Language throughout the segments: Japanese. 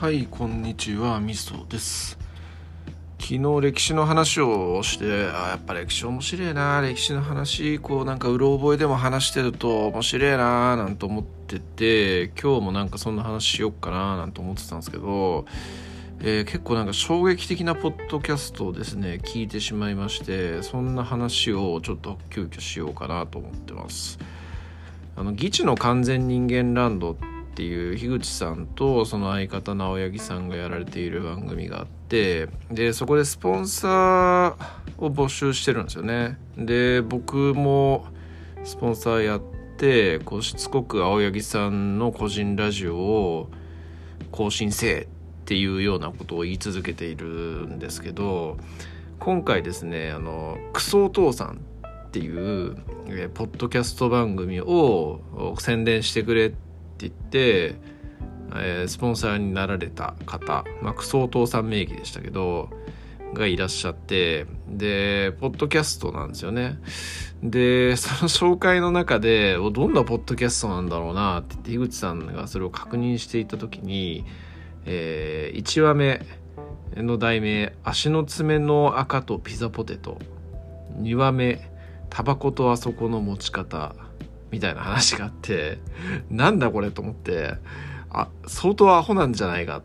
はいこんにちはみそです。昨日歴史の話をしてあやっぱ歴史面白いな。歴史の話こうなんかうろ覚えでも話してると面白いななんて思ってて今日もなんかそんな話しよっかななんて思ってたんですけど、えー、結構なんか衝撃的なポッドキャストをですね聞いてしまいましてそんな話をちょっと急遽しようかなと思ってます。あの「議地の完全人間ランド」っっていう樋口さんとその相方直八木さんがやられている番組があってでそこでスポンサーを募集してるんですよね。で僕もスポンサーやってこうしつこく青柳さんの個人ラジオを更新せえっていうようなことを言い続けているんですけど今回ですねあのクソお父さんっていう、ポッドキャスト番組を宣伝してくれってって言って、えー、スポンサーになられた方、まあ、クソおさん名義でしたけどがいらっしゃってでポッドキャストなんですよね。でその紹介の中でどんなポッドキャストなんだろうなってって樋口さんがそれを確認していた時に、えー、1話目の題名「足の爪の赤とピザポテト」2話目「タバコとあそこの持ち方」みたいな話があってなんだこれと思ってあ相当アホなんじゃないか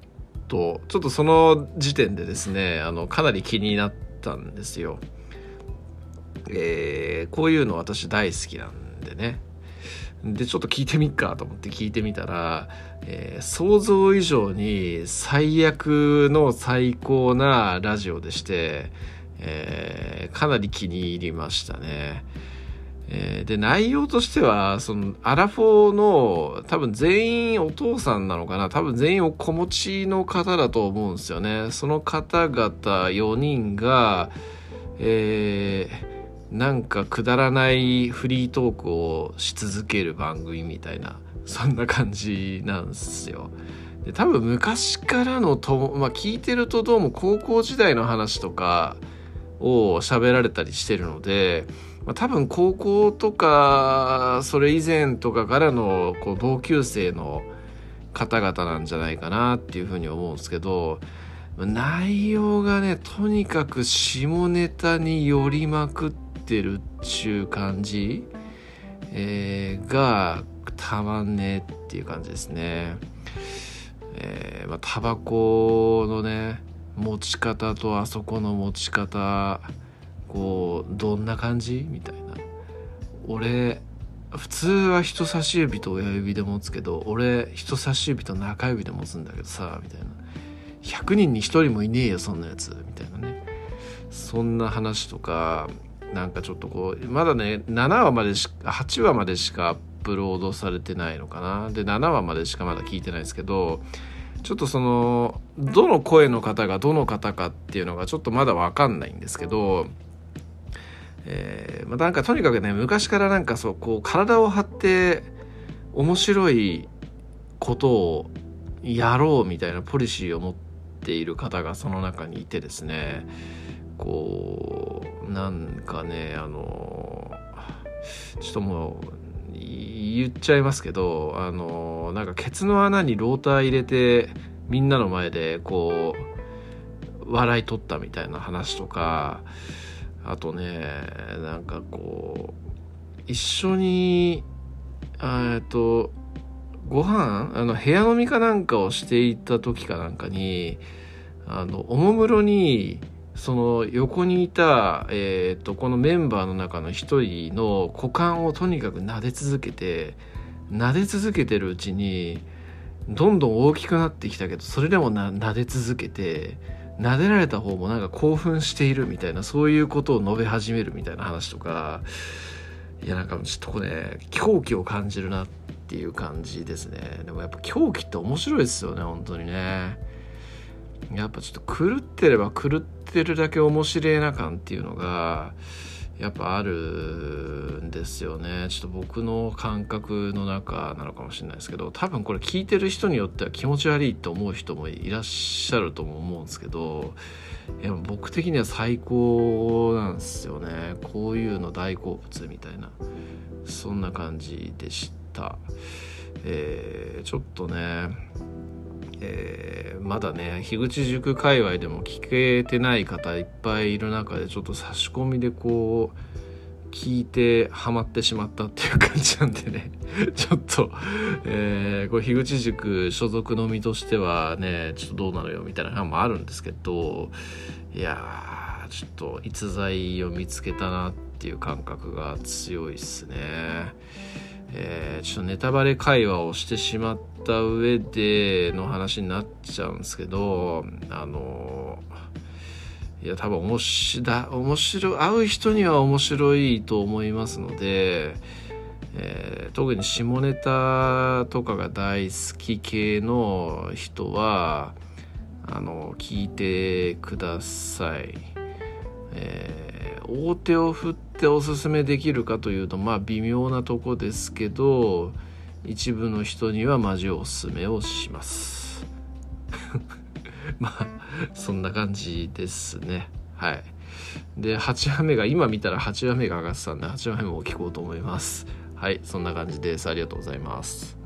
とちょっとその時点でですねあのかなり気になったんですよ。えー、こういうの私大好きなんでね。でちょっと聞いてみっかと思って聞いてみたら、えー、想像以上に最悪の最高なラジオでして、えー、かなり気に入りましたね。えー、で、内容としては、その、アラフォーの、多分全員お父さんなのかな多分全員お子持ちの方だと思うんですよね。その方々4人が、えー、なんかくだらないフリートークをし続ける番組みたいな、そんな感じなんですよ。で多分昔からのと、まあ、聞いてるとどうも高校時代の話とかを喋られたりしてるので、まあ、多分高校とかそれ以前とかからのこう同級生の方々なんじゃないかなっていうふうに思うんですけど内容がねとにかく下ネタに寄りまくってるっちゅう感じ、えー、がたまんねっていう感じですね。えま、タバコのね持ち方とあそこの持ち方こうどんな感じ？みたいな。俺普通は人差し指と親指で持つけど俺人差し指と中指で持つんだけどさみたいな。100人に1人もいねえよそんなやつ。みたいなね。そんな話とかなんかちょっとこうまだね7話までし8話までしかアップロードされてないのかな。で7話までしかまだ聞いてないですけどちょっとそのどの声の方がどの方かっていうのがちょっとまだ分かんないんですけどえー、まあ、なんかとにかくね昔からなんかそうこう体を張って面白いことをやろうみたいなポリシーを持っている方がその中にいてですねこうなんかねあのちょっともう言っちゃいますけどあのなんかケツの穴にローター入れてみんなの前でこう笑い取ったみたいな話とかあとねなんかこう一緒にえっとご飯あの部屋飲みかなんかをしていた時かなんかにあのおもむろにその横にいた、えーと、このメンバーの中の一人の股間をとにかく撫で続けて撫で続けてるうちにどんどん大きくなってきたけどそれでもな撫で続けて撫でられた方もなんか興奮しているみたいなそういうことを述べ始めるみたいな話とかいやなんかちょっとこれ狂気を感じるなっていう感じですね。でもやっぱ狂気って面白いですよね本当にね。やっぱちょっと狂ってれば狂ってるだけ面白いな感っていうのがやっぱあるんですよね。ちょっと僕の感覚の中なのかもしれないですけど多分これ聞いてる人によっては気持ち悪いと思う人もいらっしゃるとも思うんですけどいや僕的には最高なんですよね。こういうの大好物みたいな。そんな感じでした、えー、ちょっとねえー、まだね樋口塾界隈でも聞けてない方いっぱいいる中でちょっと差し込みでこう聞いてハマってしまったっていう感じなんでね ちょっと、えー、これ樋口塾所属の身としてはねちょっとどうなのよみたいな感もあるんですけどいやちょっと逸材を見つけたなっていう感覚が強いっすね。えー、ちょっとネタバレ会話をしてしまった上での話になっちゃうんですけどあのいや多分面白だ面白会う人には面白いと思いますので、えー、特に下ネタとかが大好き系の人はあの聞いてください。えー、大手を振っておすすめできるかというとまあ微妙なとこですけど一部の人にはマジおすすめをします。まあそんな感じですね。はい。で8話目が今見たら8話目が上がってたんで8話目も聞こうと思います。はいそんな感じです。ありがとうございます。